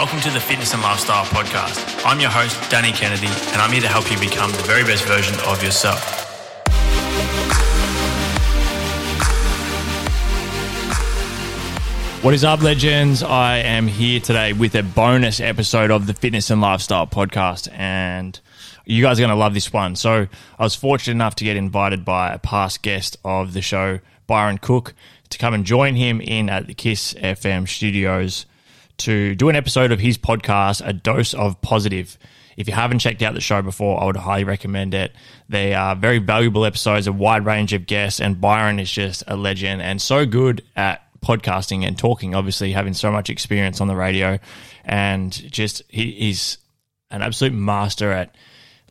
Welcome to the Fitness and Lifestyle Podcast. I'm your host, Danny Kennedy, and I'm here to help you become the very best version of yourself. What is up, legends? I am here today with a bonus episode of the Fitness and Lifestyle Podcast, and you guys are going to love this one. So, I was fortunate enough to get invited by a past guest of the show, Byron Cooke, to come and join him in at the Kiss FM studios to do an episode of his podcast, A Dose of Positive. If you haven't checked out the show before, I would highly recommend it. They are very valuable episodes, a wide range of guests, and Byron is just a legend and so good at podcasting and talking, obviously having so much experience on the radio, and just he, he's an absolute master at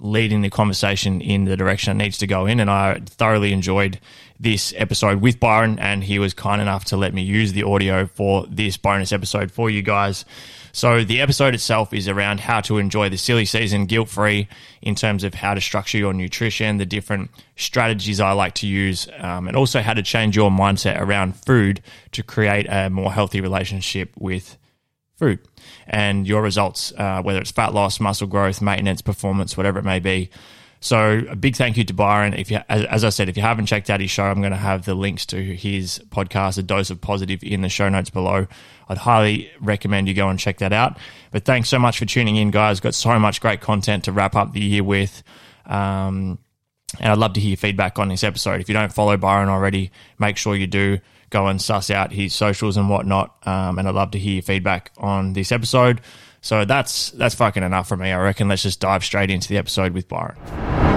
leading the conversation in the direction it needs to go in. And I thoroughly enjoyed this episode with Byron, and he was kind enough to let me use the audio for this bonus episode for you guys. So the episode itself is around how to enjoy the silly season guilt free in terms of how to structure your nutrition, the different strategies I like to use, um, and also how to change your mindset around food to create a more healthy relationship with food and your results, uh, whether it's fat loss, muscle growth, maintenance, performance, whatever it may be. So a big thank you to Byron. If you, as, as I said, if you haven't checked out his show, I'm going to have the links to his podcast, A Dose of Positive, in the show notes below. I'd highly recommend you go and check that out. But thanks so much for tuning in, guys. Got so much great content to wrap up the year with. Um, and I'd love to hear feedback on this episode. If you don't follow Byron already, make sure you do go and suss out his socials and whatnot. Um, and I'd love to hear your feedback on this episode. So that's that's fucking enough for me. I reckon let's just dive straight into the episode with Byron.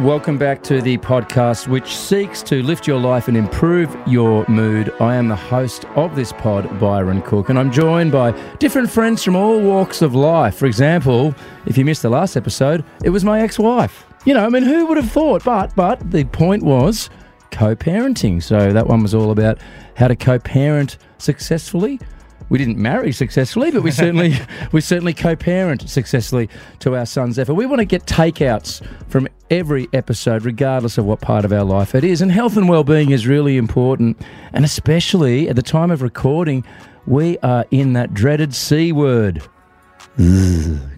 Welcome back to the podcast, which seeks to lift your life and improve your mood. I am the host of this pod, Byron Cooke, and I'm joined by different friends from all walks of life. For example, if you missed the last episode, it was my ex wife. You know, I mean, who would have thought? But, but the point was co-parenting. So that one was all about how to co-parent successfully. We didn't marry successfully, but we certainly we certainly co-parent successfully to our son's effort. We want to get takeouts from every episode, regardless of what part of our life it is. And health and well-being is really important, and especially at the time of recording, we are in that dreaded C word,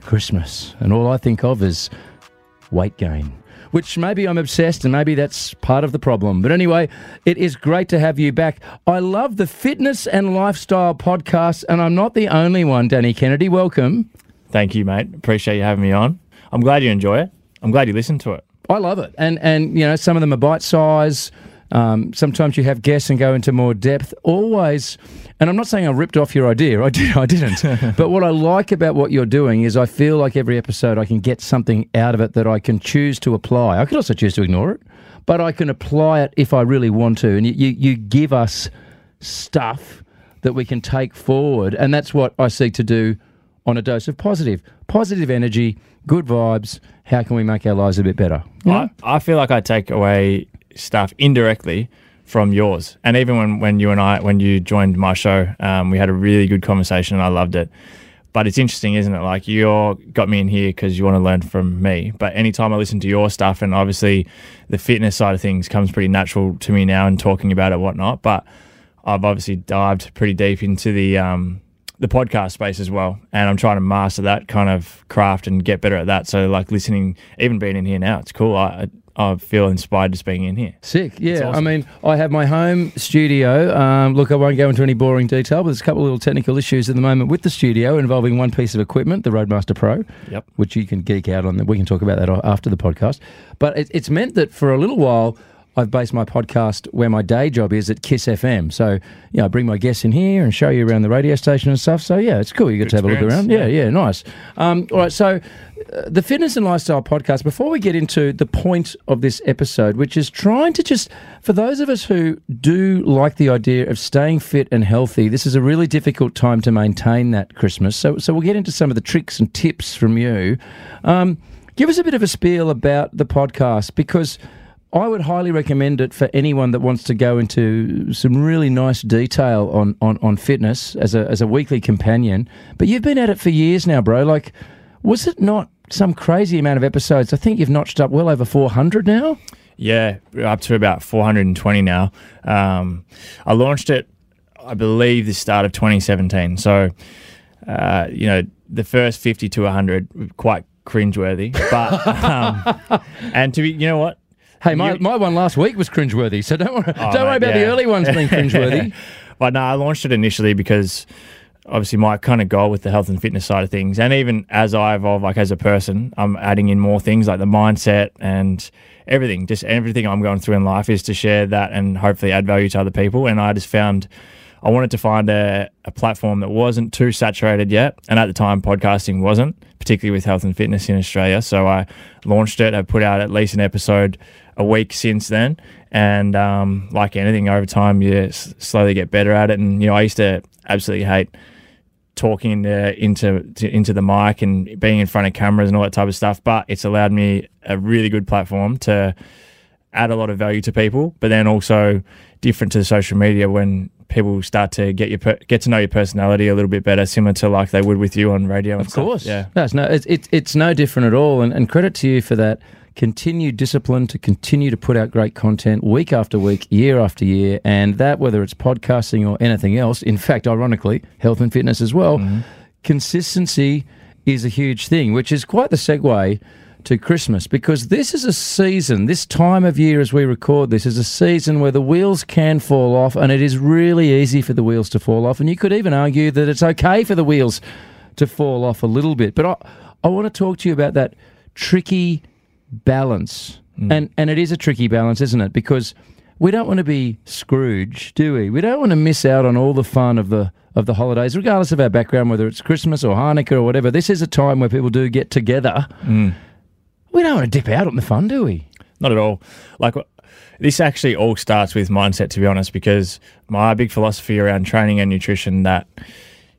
Christmas, and all I think of is weight gain which maybe I'm obsessed and maybe that's part of the problem. But anyway, it is great to have you back. I love the fitness and lifestyle podcast, and I'm not the only one, Danny Kennedy. Welcome. Thank you, mate. Appreciate you having me on. I'm glad you enjoy it. I'm glad you listen to it. I love it. And, and you know, some of them are bite size. Um, sometimes you have guests and go into more depth. Always, and I'm not saying I ripped off your idea. I did. I didn't. but what I like about what you're doing is I feel like every episode I can get something out of it that I can choose to apply. I could also choose to ignore it, but I can apply it if I really want to. And you, you, you give us stuff that we can take forward, and that's what I seek to do on a dose of positive, positive energy, good vibes. How can we make our lives a bit better? You know? I, I feel like I take away stuff indirectly from yours. And even when, when you and I, when you joined my show, um, we had a really good conversation and I loved it. But it's interesting, isn't it? Like you got me in here because you want to learn from me. But anytime I listen to your stuff, and obviously the fitness side of things comes pretty natural to me now and talking about it, whatnot. But I've obviously dived pretty deep into the um, the podcast space as well, and I'm trying to master that kind of craft and get better at that. So like listening, even being in here now, it's cool. I I feel inspired just being in here. Sick, yeah. Awesome. I mean, I have my home studio. Um, look, I won't go into any boring detail, but there's a couple of little technical issues at the moment with the studio involving one piece of equipment, the Roadmaster Pro, yep. which you can geek out on. We can talk about that after the podcast. But it, it's meant that for a little while, I've based my podcast where my day job is at Kiss FM. So, you know, I bring my guests in here and show you around the radio station and stuff. So, yeah, it's cool. You get Good to have a look around. Yeah, yeah, nice. Um, all right, so uh, the Fitness and Lifestyle podcast, before we get into the point of this episode, which is trying to just, for those of us who do like the idea of staying fit and healthy, this is a really difficult time to maintain that Christmas. So, so we'll get into some of the tricks and tips from you. Um, give us a bit of a spiel about the podcast because I would highly recommend it for anyone that wants to go into some really nice detail on, on, on fitness as a, as a weekly companion. But you've been at it for years now, bro. Like, was it not some crazy amount of episodes? I think you've notched up well over 400 now. Yeah, up to about 420 now. Um, I launched it, I believe, the start of 2017. So, uh, you know, the first 50 to 100 were quite cringeworthy. But um, and to be, you know what? Hey, my, You- my one last week was cringeworthy, so don't worry, Oh, don't worry about the early ones being cringeworthy. but no, I launched it initially because obviously my kind of goal with the health and fitness side of things, and even as I evolve, like as a person, I'm adding in more things like the mindset and everything. Just everything I'm going through in life is to share that and hopefully add value to other people. And I just found I wanted to find a, a platform that wasn't too saturated yet, and at the time, podcasting wasn't, particularly with health and fitness in Australia. So I launched it. I put out at least an episode a week since then, and um, like anything, over time, you s- slowly get better at it. And you know, I used to absolutely hate talking uh, into to, into the mic and being in front of cameras and all that type of stuff. But it's allowed me a really good platform to add a lot of value to people, but then also different to social media when people start to get your per- get to know your personality a little bit better, similar to like they would with you on radio. and Of stuff. course. yeah. No, it's no, it's, it's, it's no different at all. And, and credit to you for that continued discipline to continue to put out great content week after week, year after year. And that, whether it's podcasting or anything else, in fact, ironically, health and fitness as well, mm-hmm. consistency is a huge thing, which is quite the segue to Christmas because this is a season, this time of year as we record this, is a season where the wheels can fall off and it is really easy for the wheels to fall off. And you could even argue that it's okay for the wheels to fall off a little bit. But I, I want to talk to you about that tricky balance. Mm. And, and it is a tricky balance, isn't it? Because we don't want to be Scrooge, do we? We don't want to miss out on all the fun of the of the holidays, regardless of our background, whether it's Christmas or Hanukkah or whatever. This is a time where people do get together. Mm. We don't want to dip out on the fun, do we? Not at all. Like uh, this actually all starts with mindset, to be honest, because my big philosophy around training and nutrition that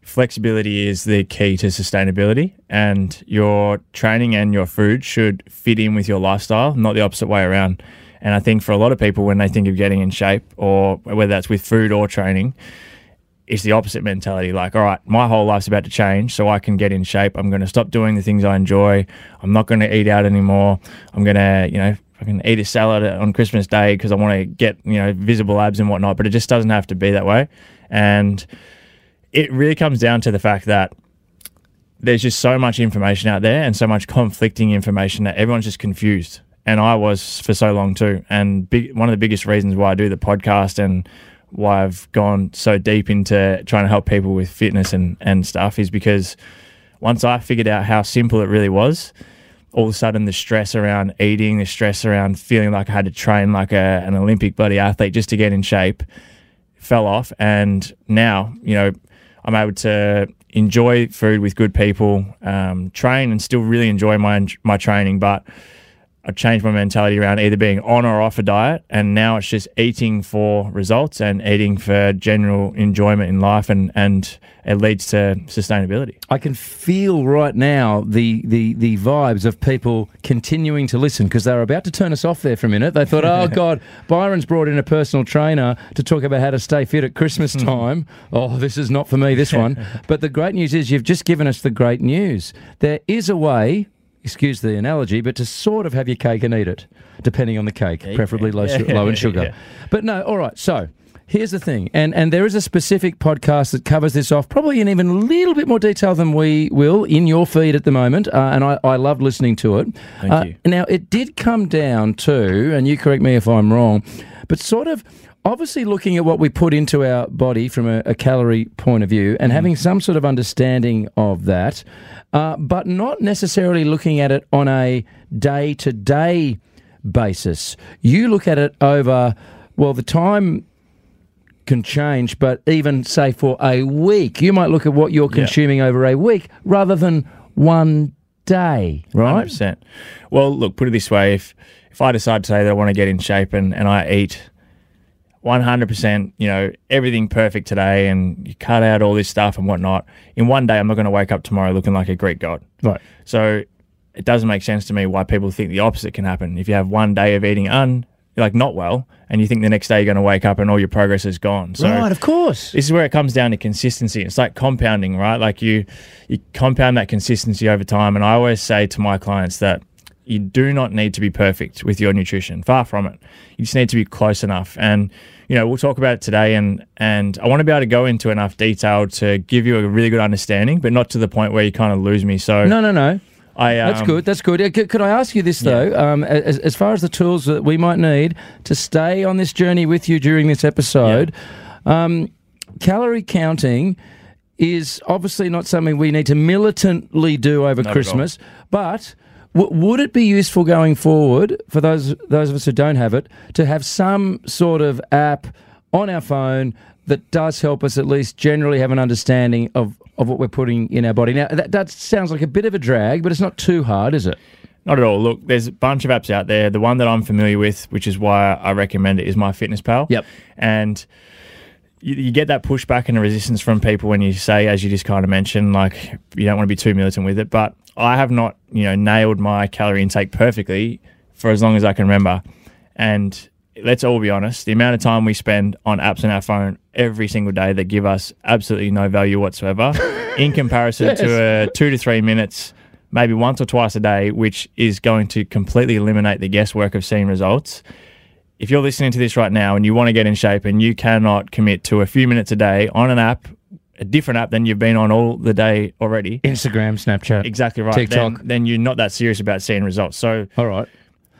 flexibility is the key to sustainability, and your training and your food should fit in with your lifestyle, not the opposite way around. And I think for a lot of people, when they think of getting in shape, or whether that's with food or training, it's the opposite mentality. Like, all right, my whole life's about to change, so I can get in shape. I'm going to stop doing the things I enjoy. I'm not going to eat out anymore. I'm going to, you know, I can eat a salad on Christmas Day because I want to get, you know, visible abs and whatnot. But it just doesn't have to be that way. And it really comes down to the fact that there's just so much information out there and so much conflicting information that everyone's just confused. And I was for so long too. And big, one of the biggest reasons why I do the podcast and why I've gone so deep into trying to help people with fitness and, and stuff is because once I figured out how simple it really was, all of a sudden the stress around eating, the stress around feeling like I had to train like a, an Olympic bloody athlete just to get in shape fell off. And now, you know, I'm able to enjoy food with good people, um, train and still really enjoy my my training, but I changed my mentality around either being on or off a diet, and now it's just eating for results and eating for general enjoyment in life, and and it leads to sustainability. I can feel right now the the the vibes of people continuing to listen because they were about to turn us off there for a minute. They thought, "Oh God, Byron's brought in a personal trainer to talk about how to stay fit at Christmas time." oh, this is not for me. This one. but the great news is you've just given us the great news. There is a way. Excuse the analogy, but to sort of have your cake and eat it, depending on the cake, preferably low, su- low in sugar. Yeah. But no, all right. So here's the thing, and and there is a specific podcast that covers this off, probably in even a little bit more detail than we will in your feed at the moment. Uh, and I, I love listening to it. Thank Uh, you. Now it did come down to, and you correct me if I'm wrong, but sort of. Obviously, looking at what we put into our body from a, a calorie point of view and having some sort of understanding of that, uh, but not necessarily looking at it on a day to day basis. You look at it over, well, the time can change, but even say for a week, you might look at what you're Yeah. consuming over a week rather than one day, right? 100%. Well, look, put it this way: if if I decide today that I want to get in shape and, and I eat 100%, you know, everything perfect today, and you cut out all this stuff and whatnot, in one day, I'm not going to wake up tomorrow looking like a Greek god. Right. So it doesn't make sense to me why people think the opposite can happen. If you have one day of eating un, like not well, and you think the next day you're going to wake up and all your progress is gone. So right, of course. this is where it comes down to consistency. It's like compounding, right? Like you, you compound that consistency over time. And I always say to my clients that you do not need to be perfect with your nutrition. Far from it. You just need to be close enough. And you know, we'll talk about it today, and and I want to be able to go into enough detail to give you a really good understanding, but not to the point where you kind of lose me. So No, no, no. I um, That's good. That's good. Uh, Could, could I ask you this though? Um, as, as far as the tools that we might need to stay on this journey with you during this episode, um, calorie counting is obviously not something we need to militantly do over all. Christmas, but. W- would it be useful going forward for those those of us who don't have it to have some sort of app on our phone that does help us at least generally have an understanding of, of what we're putting in our body? Now that, that sounds like a bit of a drag, but it's not too hard, is it? Not at all. Look, there's a bunch of apps out there. The one that I'm familiar with, which is why I recommend it, is MyFitnessPal. Yep. And you, you get that pushback and resistance from people when you say, as you just kind of mentioned, like you don't want to be too militant with it. But I have not, you know, nailed my calorie intake perfectly for as long as I can remember. And let's all be honest, the amount of time we spend on apps on our phone every single day that give us absolutely no value whatsoever, in comparison to a two to three minutes, maybe once or twice a day, which is going to completely eliminate the guesswork of seeing results. If you're listening to this right now and you want to get in shape and you cannot commit to a few minutes a day on an app, a different app than you've been on all the day already, Instagram, Snapchat. exactly right, TikTok. Then, then you're not that serious about seeing results. So All right.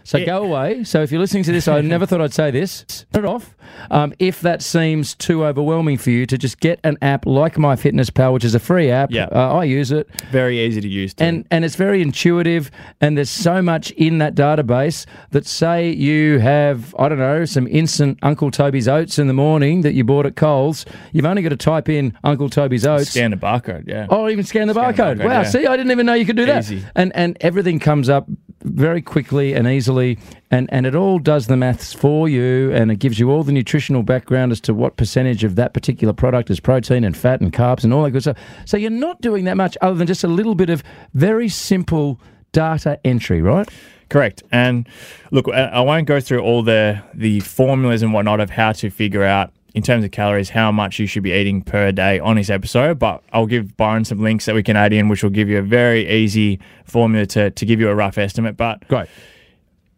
So Yeah. go away. So if you're listening to this, I never thought I'd say this. Turn it off. Um, if that seems too overwhelming for you, to just get an app like MyFitnessPal, which is a free app. Yeah. Uh, I use it, very easy to use. Too. and and it's very intuitive. And there's so much in that database that say you have I don't know some instant Uncle Toby's oats in the morning that you bought at Coles. You've only got to type in Uncle Toby's oats. scan the barcode. Yeah. Oh, even scan the Scan the barcode. barcode, wow, yeah. see, I didn't even know you could do that. And and everything comes up very quickly and easily, and and it all does the maths for you, and it gives you all the nutritional background as to what percentage of that particular product is protein and fat and carbs and all that good stuff. So you're not doing that much other than just a little bit of very simple data entry, right? Correct. And look, I won't go through all the the formulas and whatnot of how to figure out in terms of calories how much you should be eating per day on this episode, but I'll give Byron some links that we can add in, which will give you a very easy formula to, to give you a rough estimate. But Great.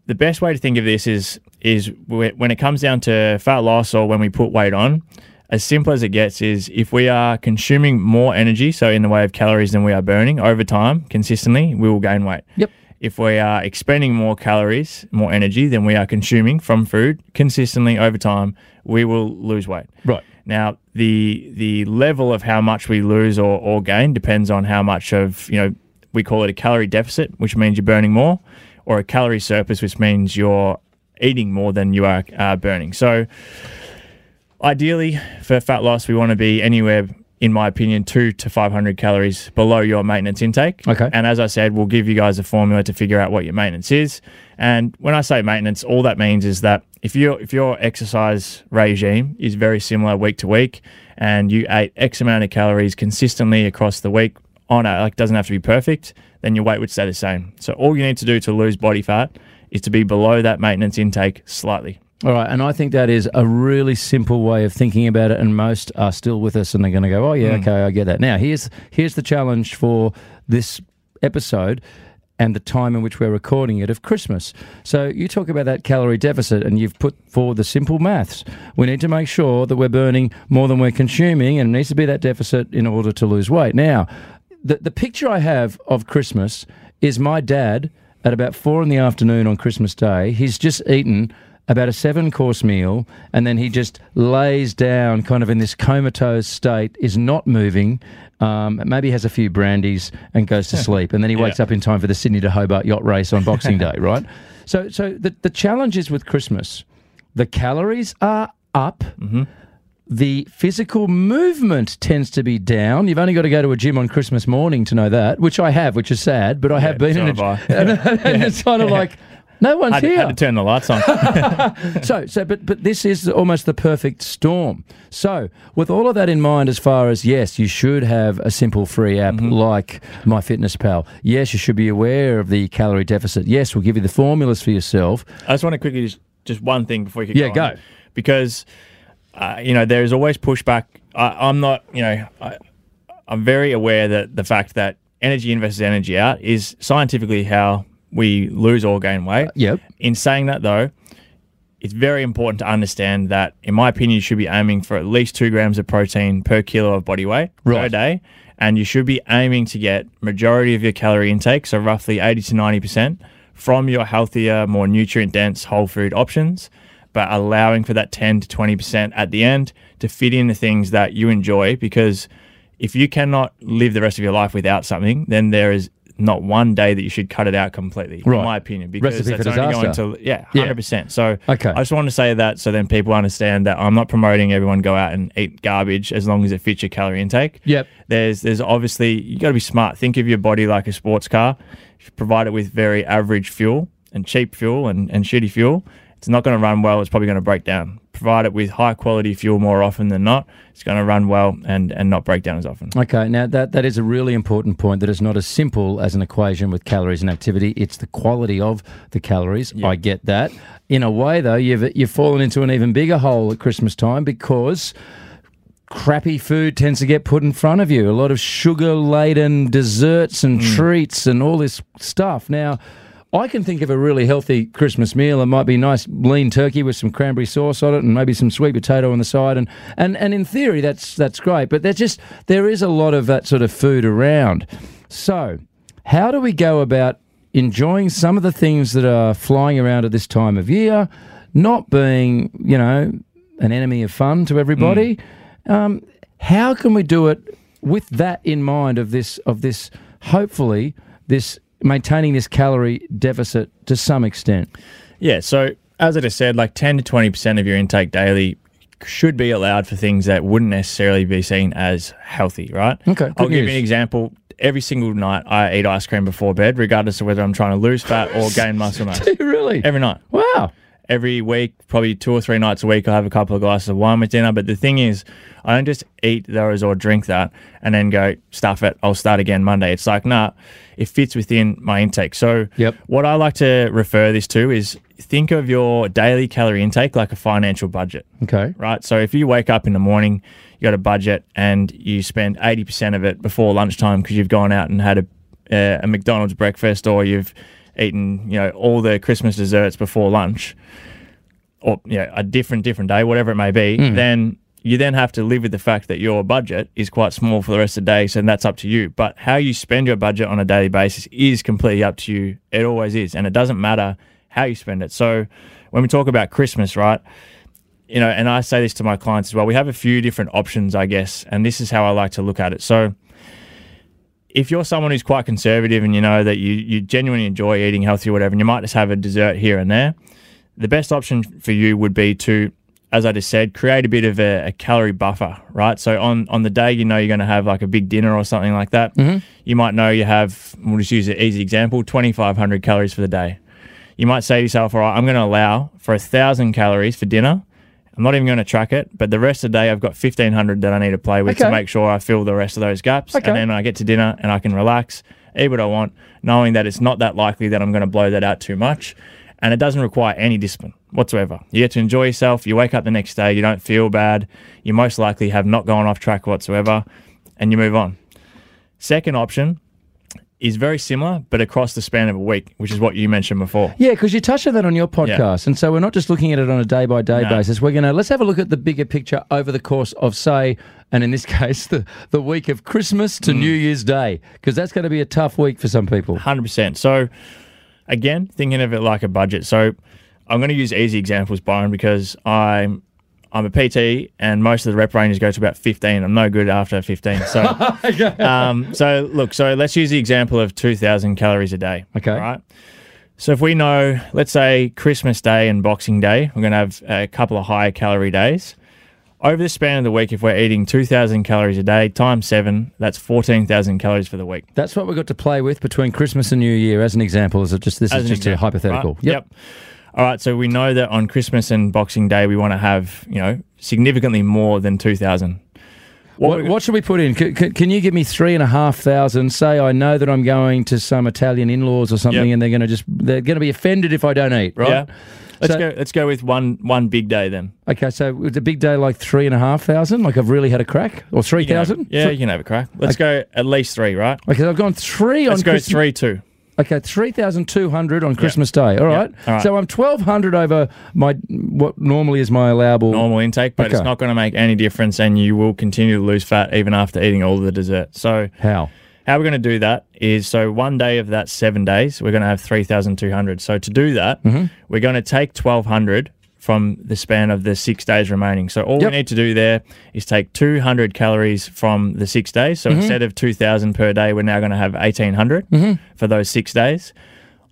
the best way to think of this is is when it comes down to fat loss or when we put weight on, as simple as it gets is if we are consuming more energy, so in the way of calories than we are burning over time consistently, we will gain weight. Yep. If we are expending more calories, more energy than we are consuming from food consistently over time, we will lose weight. Right. Now, the the level of how much we lose or, or gain depends on how much of, you know, we call it a calorie deficit, which means you're burning more, or a calorie surplus, which means you're eating more than you are uh, burning. So, ideally, for fat loss, we want to be anywhere, in my opinion, two to 500 calories below your maintenance intake. Okay. And as I said, we'll give you guys a formula to figure out what your maintenance is. And when I say maintenance, all that means is that if your if your exercise regime is very similar week to week, and you ate X amount of calories consistently across the week on a like doesn't have to be perfect, then your weight would stay the same. So all you need to do to lose body fat is to be below that maintenance intake slightly. All right, and I think that is a really simple way of thinking about it, and most are still with us, and they're going to go, "Oh yeah, mm. okay, I get that." Now, here's here's the challenge for this episode and the time in which we're recording it of Christmas. So you talk about that calorie deficit, and you've put forward the simple maths. We need to make sure that we're burning more than we're consuming, and it needs to be that deficit in order to lose weight. Now, the the picture I have of Christmas is my dad at about four in the afternoon on Christmas Day. He's just eaten about a seven course meal and then he just lays down kind of in this comatose state is not moving um, maybe has a few brandies and goes to sleep. And then he wakes Yeah. up in time for the sydney to hobart yacht race on boxing day right? So so the, the challenge is with christmas the calories are up. The physical movement tends to be down. You've only got to go to a gym on Christmas morning to know that, which I have, which is sad, but I have been in a I. and, and it's kind of like no one's Had, here. had to turn the lights on. so, so, but but this is almost the perfect storm. So, with all of that in mind, as far as yes, you should have a simple free app Mm-hmm. like MyFitnessPal. Yes, you should be aware of the calorie deficit. Yes, we'll give you the formulas for yourself. I just want to quickly just, just one thing before you Yeah, going. go. Because uh, you know there is always pushback. I, I'm not you know I, I'm very aware that the fact that energy in versus energy out is scientifically how we lose or gain weight. Uh, yep. In saying that, though, it's very important to understand that, in my opinion, you should be aiming for at least two grams of protein per kilo of body weight per day, and you should be aiming to get majority of your calorie intake, so roughly eighty to ninety percent, from your healthier, more nutrient dense whole food options, but allowing for that ten to twenty percent at the end to fit in the things that you enjoy, because if you cannot live the rest of your life without something, then there is not one day that you should cut it out completely, Right. in my opinion, because Recipe that's only going to yeah, Yeah. hundred percent. So Okay. I just want to say that so then people understand that I'm not promoting everyone go out and eat garbage as long as it fits your calorie intake. Yep. There's there's obviously you got to be smart. Think of your body like a sports car. If you provide it with very average fuel and cheap fuel and, and shitty fuel, it's not going to run well. It's probably going to break down. Provide it with high quality fuel more often than not. It's going to run well and, and not break down as often. Okay, now that, that is a really important point that it's not as simple as an equation with calories and activity. It's the quality of the calories. I get that. In a way, though, you've, you've fallen into an even bigger hole at Christmas time because crappy food tends to get put in front of you. A lot of sugar laden desserts and mm. treats and all this stuff. Now, I can think of a really healthy Christmas meal. It might be nice lean turkey with some cranberry sauce on it and maybe some sweet potato on the side. And, and, and in theory, that's, that's great. But there's just, there is a lot of that sort of food around. So, how do we go about enjoying some of the things that are flying around at this time of year, not being, you know, an enemy of fun to everybody? Um, how can we do it with that in mind of this of this hopefully this maintaining this calorie deficit to some extent? Yeah, so as I just said, like 10 to 20% of your intake daily should be allowed for things that wouldn't necessarily be seen as healthy, right? Okay, I'll give you an example. Every single night, I eat ice cream before bed, regardless of whether I'm trying to lose fat or gain muscle mass. really? Every night. Wow. Every week, probably two or three nights a week, I'll have a couple of glasses of wine with dinner. But the thing is, I don't just eat those or drink that and then go stuff it. I'll start again Monday. It's like, nah, it fits within my intake. So, Yep. what I like to refer this to is think of your daily calorie intake like a financial budget, Okay. right? So, if you wake up in the morning, you got a budget and you spend 80% of it before lunchtime because you've gone out and had a, uh, a McDonald's breakfast or you've eaten, you know, all the Christmas desserts before lunch or you know, a different different day, whatever it may be, hmm. then you then have to live with the fact that your budget is quite small for the rest of the day, so that's up to you. But how you spend your budget on a daily basis is completely up to you. It always is, and it doesn't matter how you spend it. So when we talk about Christmas, right? You know, and I say this to my clients as well. We have a few different options, I guess, and this is how I like to look at it. So if you're someone who's quite conservative and you know that you, you genuinely enjoy eating healthy or whatever, and you might just have a dessert here and there, the best option for you would be to, as I just said, create a bit of a, a calorie buffer, right? So on, on the day you know you're going to have like a big dinner or something like that, mm-hmm. you might know you have, we'll just use an easy example, 2,500 calories for the day. You might say to yourself, all right, I'm going to allow for a thousand calories for dinner. I'm not even going to track it, but the rest of the day I've got 1500 that I need to play with Okay. to make sure I fill the rest of those gaps. Okay. And then I get to dinner and I can relax, eat what I want, knowing that it's not that likely that I'm going to blow that out too much. And it doesn't require any discipline whatsoever. You get to enjoy yourself. You wake up the next day, you don't feel bad. You most likely have not gone off track whatsoever, and you move on. Second option is very similar, but across the span of a week, which is what you mentioned before. Yeah, because you touched on that on your podcast, and so we're not just looking at it on a day by day No. basis. We're gonna let's have a look at the bigger picture over the course of say, and in this case, the the week of Christmas Mm. to New Year's Day, because that's going to be a tough week for some people. Hundred percent. So, again, thinking of it like a budget. So, I'm going to use easy examples, Byron, because I'm I'm a PT, and most of the rep ranges go to about 15. I'm no good after 15. So, um, so look. So let's use the example of 2,000 calories a day. Okay. Right. So if we know, let's say Christmas Day and Boxing Day, we're going to have a couple of high calorie days. Over the span of the week, if we're eating 2,000 calories a day times seven, that's 14,000 calories for the week. That's what we've got to play with between Christmas and New Year, as an example. Is it just this As is just a hypothetical? right? Yep. All right. So we know that on Christmas and Boxing Day, we want to have, you know, significantly more than 2,000. What, we- what should we put in? C- c- can you give me three and a half thousand? Say I know that I'm going to some Italian in-laws or something, Yep. and they're going to just they're going to be offended if I don't eat, right? Yeah. Let's So- go. Let's go with one one big day then. Okay, so with a big day like three and a half thousand, like I've really had a crack, or three thousand. Can? Yeah, you can have a crack. Let's go at least three, right? Okay, I've gone three on Let's go Christmas. three two. Okay, three thousand two hundred on Christmas Day. All right. all right. So I'm twelve hundred over my what normally is my allowable. normal intake, but it's Okay. not going to make any difference, and you will continue to lose fat even after eating all of the dessert. So, How? how we're going to do that is so one day of that seven days, we're going to have 3,200. So, to do that, Mm-hmm. we're going to take 1,200 from the span of the six days remaining. So, all Yep. we need to do there is take 200 calories from the six days. So, Mm-hmm. instead of 2,000 per day, we're now going to have 1,800 Mm-hmm. for those six days.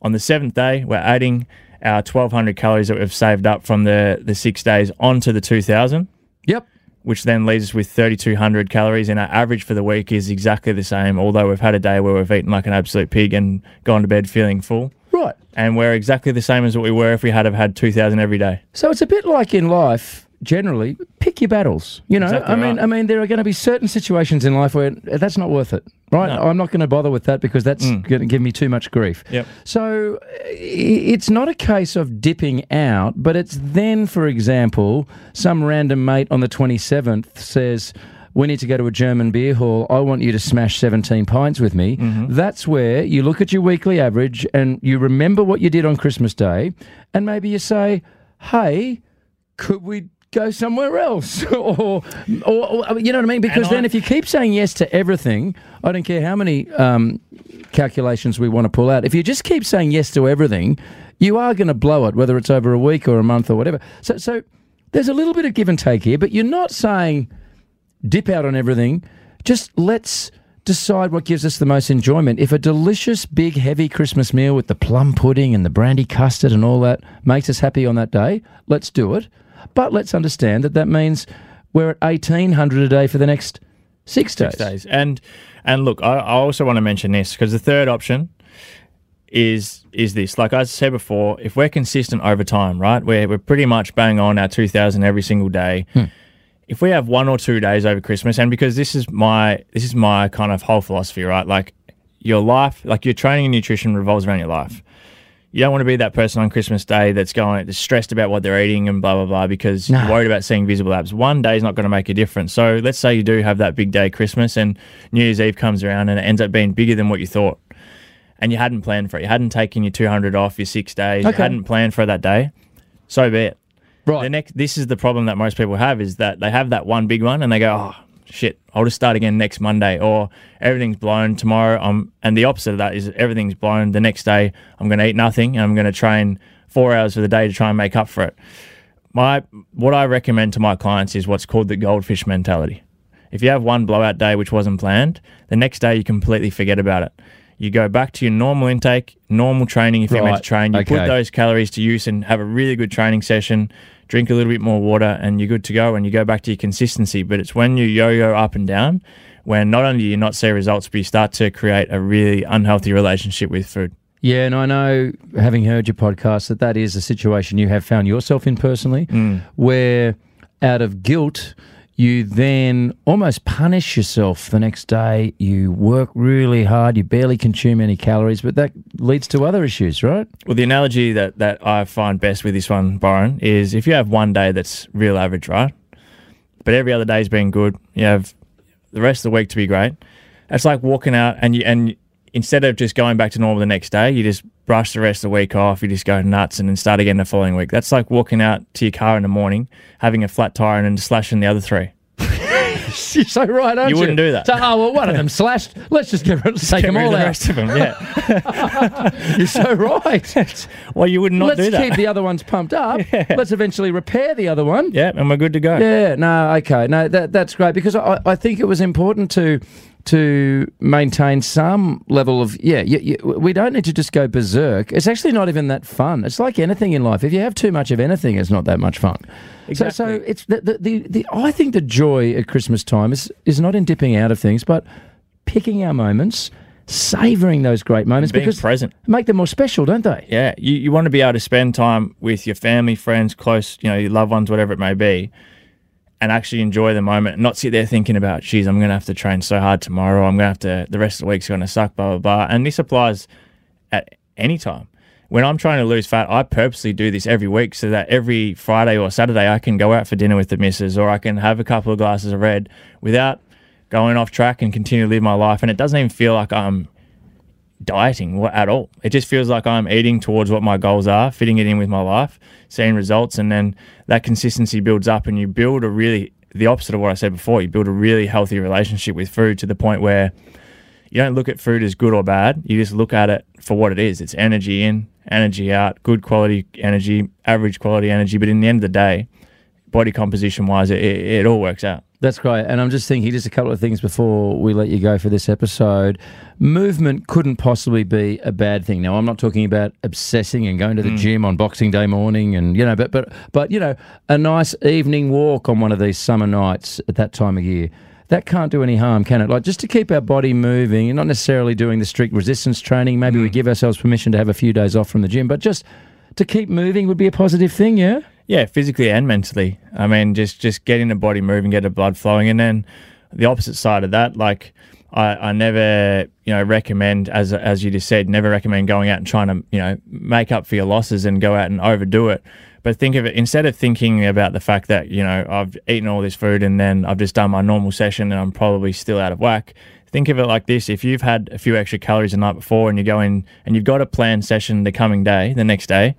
On the seventh day, we're adding our 1,200 calories that we've saved up from the, the six days onto the 2,000 Yep. which then leaves us with 3,200 calories. And our average for the week is exactly the same, although we've had a day where we've eaten like an absolute pig and gone to bed feeling full. Right. And we're exactly the same as what we were if we had have had 2,000 every day. So it's a bit like in life. Generally, pick your battles. You know, Exactly I mean, right. I mean, there are going to be certain situations in life where that's not worth it, right? No. I'm not going to bother with that because that's mm. going to give me too much grief. Yep. So it's not a case of dipping out, but it's then, for example, some random mate on the 27th says, we need to go to a German beer hall. I want you to smash 17 pints with me. That's where you look at your weekly average and you remember what you did on Christmas Day, and maybe you say, hey, could we go somewhere else? or, or, or, you know what I mean? Because then if you keep saying yes to everything, I don't care how many um, calculations we want to pull out. If you just keep saying yes to everything, you are going to blow it, whether it's over a week or a month or whatever. So, so there's a little bit of give and take here, but you're not saying dip out on everything. Just let's decide what gives us the most enjoyment. If a delicious, big, heavy Christmas meal with the plum pudding and the brandy custard and all that makes us happy on that day, let's do it. But let's understand that that means we're at 1800 a day for the next six days. Six days. And and look, I, I also want to mention this because the third option is is this. Like I said before, if we're consistent over time, right? We're we're pretty much bang on our two thousand every single day. Hmm. If we have one or two days over Christmas, and because this is my this is my kind of whole philosophy, right? Like your life, like your training and nutrition revolves around your life. You don't want to be that person on Christmas Day that's going that's stressed about what they're eating and blah blah blah because No. you're worried about seeing visible abs. One day is not going to make a difference. So let's say you do have that big day Christmas and New Year's Eve comes around and it ends up being bigger than what you thought, and you hadn't planned for it. You hadn't taken your 200 off your six days. Okay. You hadn't planned for that day. So be it. Right. The next, this is the problem that most people have is that they have that one big one and they go, oh shit, I'll just start again next Monday, or everything's blown tomorrow. Um, and the opposite of that is everything's blown. The next day, I'm going to eat nothing and I'm going to train four hours for the day to try and make up for it. My what I recommend to my clients is what's called the goldfish mentality. If you have one blowout day which wasn't planned, the next day you completely forget about it. You go back to your normal intake, normal training if you're meant to train. You okay. put those calories to use and have a really good training session, drink a little bit more water, and you're good to go and you go back to your consistency. But it's when you yo yo up and down when not only do you not see results, but you start to create a really unhealthy relationship with food. Yeah, and I know, having heard your podcast, that that is a situation you have found yourself in personally, mm. where out of guilt, you then almost punish yourself the next day. You work really hard, you barely consume any calories, but that leads to other issues, right? Well, the analogy that, that I find best with this one, Byron, is if you have one day that's real average, right? But every other day's been good, you have the rest of the week to be great. It's like walking out and you and instead of just going back to normal the next day, you just brush the rest of the week off. You just go nuts and then start again the following week. That's like walking out to your car in the morning, having a flat tire, and then slashing the other three. You're so right, aren't you? You wouldn't do that. So, oh, well, one of them slashed. Let's just get rid, take Get them all of the out. rest of them. Yeah. You're so right. well, you would not Let's do that. keep the other ones pumped up. Let's eventually repair the other one. yeah, and we're good to go. Yeah, no, okay, no, that that's great because I, I think it was important to to maintain some level of yeah. You, you, we don't need to just go berserk. It's actually not even that fun. It's like anything in life. If you have too much of anything, it's not that much fun. So, so it's the, the, the, the I think the joy at Christmas time is is not in dipping out of things, but picking our moments, savoring those great moments Being because present. make them more special, don't they? Yeah, you, you want to be able to spend time with your family, friends, close, you know, your loved ones, whatever it may be, and actually enjoy the moment and not sit there thinking about, geez, I'm going to have to train so hard tomorrow. I'm going to have to, the rest of the week's going to suck, blah, blah, blah. And this applies at any time. When I'm trying to lose fat, I purposely do this every week so that every Friday or Saturday I can go out for dinner with the missus or I can have a couple of glasses of red without going off track and continue to live my life. And it doesn't even feel like I'm dieting at all. It just feels like I'm eating towards what my goals are, fitting it in with my life, seeing results, and then that consistency builds up, and you build a really the opposite of what I said before. You build a really healthy relationship with food to the point where you don't look at food as good or bad. You just look at it for what it is. It's energy in, energy out, good quality energy, average quality energy. But in the end of the day, body composition wise, it, it, it all works out. That's great. And I'm just thinking just a couple of things before we let you go for this episode. Movement couldn't possibly be a bad thing. Now, I'm not talking about obsessing and going to the mm. gym on Boxing Day morning and, you know, but, but, but, you know, a nice evening walk on one of these summer nights at that time of year. That can't do any harm, can it? Like just to keep our body moving and not necessarily doing the strict resistance training. Maybe we mm. give ourselves permission to have a few days off from the gym, but just to keep moving would be a positive thing, yeah? Yeah, physically and mentally. I mean, just just getting the body moving, get the blood flowing, and then the opposite side of that, like I, I never, you know, recommend as as you just said, never recommend going out and trying to, you know, make up for your losses and go out and overdo it. But think of it instead of thinking about the fact that you know I've eaten all this food and then I've just done my normal session and I'm probably still out of whack. Think of it like this: if you've had a few extra calories the night before and you go in and you've got a planned session the coming day, the next day,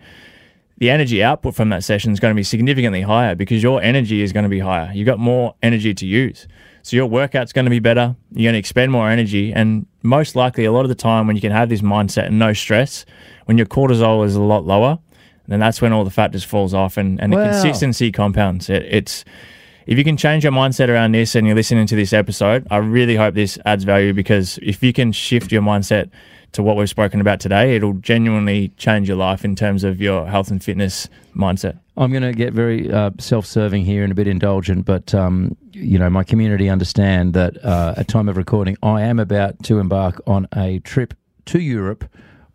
the energy output from that session is going to be significantly higher because your energy is going to be higher. You've got more energy to use. So your workout's going to be better. You're going to expend more energy. And most likely, a lot of the time, when you can have this mindset and no stress, when your cortisol is a lot lower, then that's when all the fat just falls off and, and Wow. the consistency compounds. It, it's if you can change your mindset around this and you're listening to this episode, I really hope this adds value because if you can shift your mindset to what we've spoken about today, it'll genuinely change your life in terms of your health and fitness mindset. I'm going to get very uh, self-serving here and a bit indulgent, but um, you know, my community understand that uh, at time of recording, I am about to embark on a trip to Europe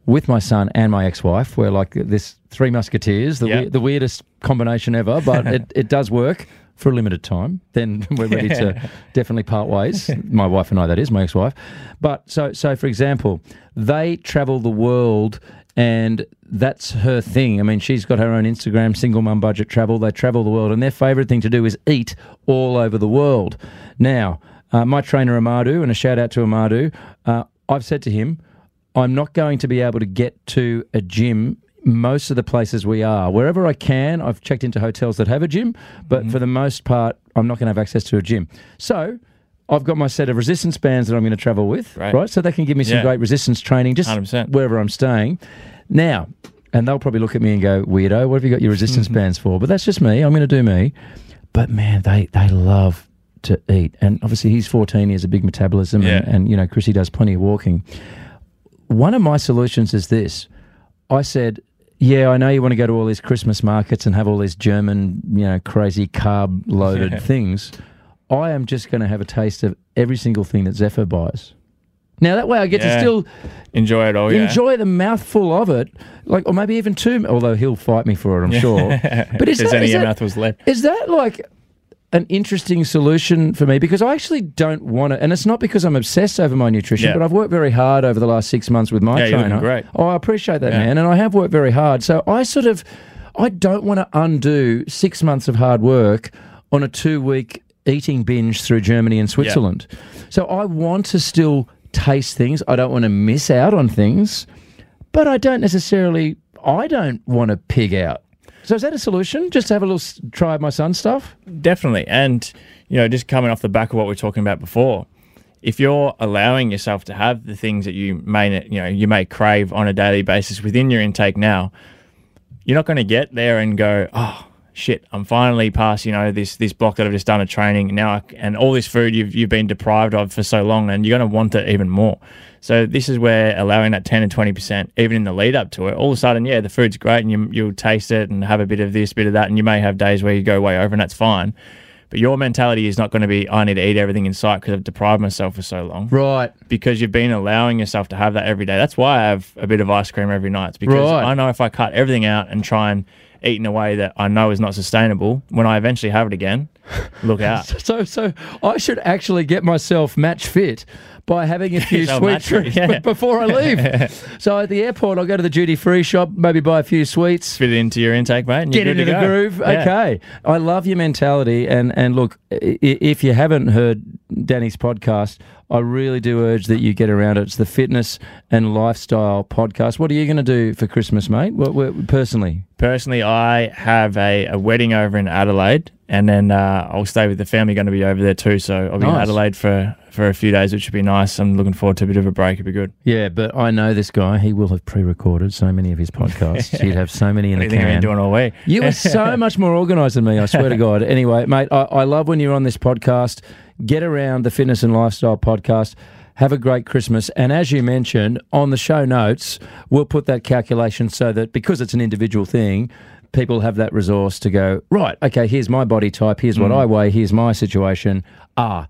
with my son and my ex-wife. We're like this three musketeers, the, Yeah. we- the weirdest combination ever, but it, it does work for a limited time. Then we're ready to definitely part ways. My wife and I, that is my ex-wife. But so, so for example, they travel the world and that's her thing. I mean, she's got her own Instagram, single mum budget travel. They travel the world, and their favourite thing to do is eat all over the world. Now, uh, my trainer Amadu, and a shout out to Amadu, uh, I've said to him, I'm not going to be able to get to a gym most of the places we are. Wherever I can, I've checked into hotels that have a gym, but mm-hmm. for the most part, I'm not going to have access to a gym. So, I've got my set of resistance bands that I'm going to travel with, Right. right? So they can give me some Yeah. great resistance training just 100%. wherever I'm staying. Now, and they'll probably look at me and go, "Weirdo, what have you got your resistance mm-hmm. bands for?" But that's just me. I'm going to do me. But man, they they love to eat, and obviously he's 14. He has a big metabolism, and, and you know Chrissy does plenty of walking. One of my solutions is this. I said, "Yeah, I know you want to go to all these Christmas markets and have all these German, you know, crazy carb loaded Yeah. things. I am just going to have a taste of every single thing that Zephyr buys." Now that way, I get to still Enjoy it all. Yeah. enjoy the mouthful of it, like, or maybe even two. Although he'll fight me for it, I'm sure. But is that, any is, your that, mouth was left. is that like an interesting solution for me? Because I actually don't want it, and it's not because I'm obsessed over my nutrition, Yeah. but I've worked very hard over the last six months with my Yeah, trainer. great. Oh, I appreciate that, Yeah. man, and I have worked very hard. So I sort of, I don't want to undo six months of hard work on a two week eating binge through Germany and Switzerland. So I want to still taste things. I don't want to miss out on things, but I don't necessarily. I don't want to pig out. So is that a solution? Just to have a little try of my son's stuff? Definitely. And, you know, just coming off the back of what we are talking about before, if you're allowing yourself to have the things that you may, you know, you may crave on a daily basis within your intake now, you're not going to get there and go, oh, shit, I'm finally past, you know, this this block that I've just done a training now, I, and all this food you've you've been deprived of for so long, and you're going to want it even more. So this is where allowing that 10 and 20 percent, even in the lead up to it, all of a sudden, yeah, the food's great, and you you'll taste it and have a bit of this, bit of that, and you may have days where you go way over, and that's fine. But your mentality is not going to be, I need to eat everything in sight because I've deprived myself for so long Right. because you've been allowing yourself to have that every day. That's why I have a bit of ice cream every night. It's because Right. I know if I cut everything out and try and eat in a way that I know is not sustainable, when I eventually have it again, look out. So, so I should actually get myself match fit by having a few So sweet treats yeah. before I leave. so at the airport, I'll go to the duty free shop, maybe buy a few sweets, Fit it into your intake, mate. And get into the go. groove. Yeah. Okay, I love your mentality, and and look, if you haven't heard Danny's podcast, I really do urge that you get around it. It's the Fitness and Lifestyle Podcast. What are you going to do for Christmas, mate? What, what, personally? Personally, I have a, a wedding over in Adelaide, and then uh, I'll stay with the family. Going to be over there too, so I'll be in Adelaide for for a few days, which should be nice. I'm looking forward to a bit of a break. It'd be good. Yeah, but I know this guy. He will have pre-recorded so many of his podcasts. He'd have so many in the do you think I've can. doing all week? You are so much more organised than me, I swear to God. Anyway, mate, I, I love when you're on this podcast. Get around the Fitness and Lifestyle podcast. Have a great Christmas. And as you mentioned, on the show notes, we'll put that calculation so that because it's an individual thing, people have that resource to go, right, okay, here's my body type, here's what I weigh, here's my situation. Ah,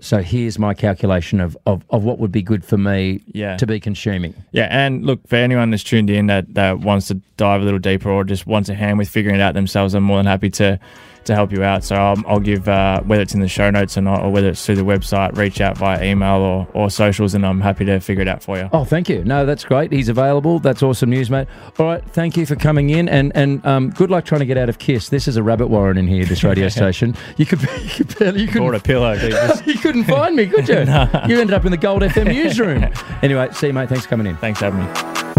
so here's my calculation of, of, of what would be good for me Yeah. to be consuming. Yeah, and look for anyone that's tuned in that, that wants to dive a little deeper or just wants a hand with figuring it out themselves, I'm more than happy to to help you out. So I'll, I'll give uh, whether it's in the show notes or not, or whether it's through the website, reach out via email or, or socials, and I'm happy to figure it out for you. Oh, thank you. No, that's great. He's available. That's awesome news, mate. All right, thank you for coming in, and and um, good luck trying to get out of KIIS. This is a rabbit warren in here. This radio station. You could you could barely you couldn't, a pillow. Just- you couldn't find me, could you? You ended up in the Gold FM newsroom. Anyway, see you, mate. Thanks for coming in. Thanks for having me.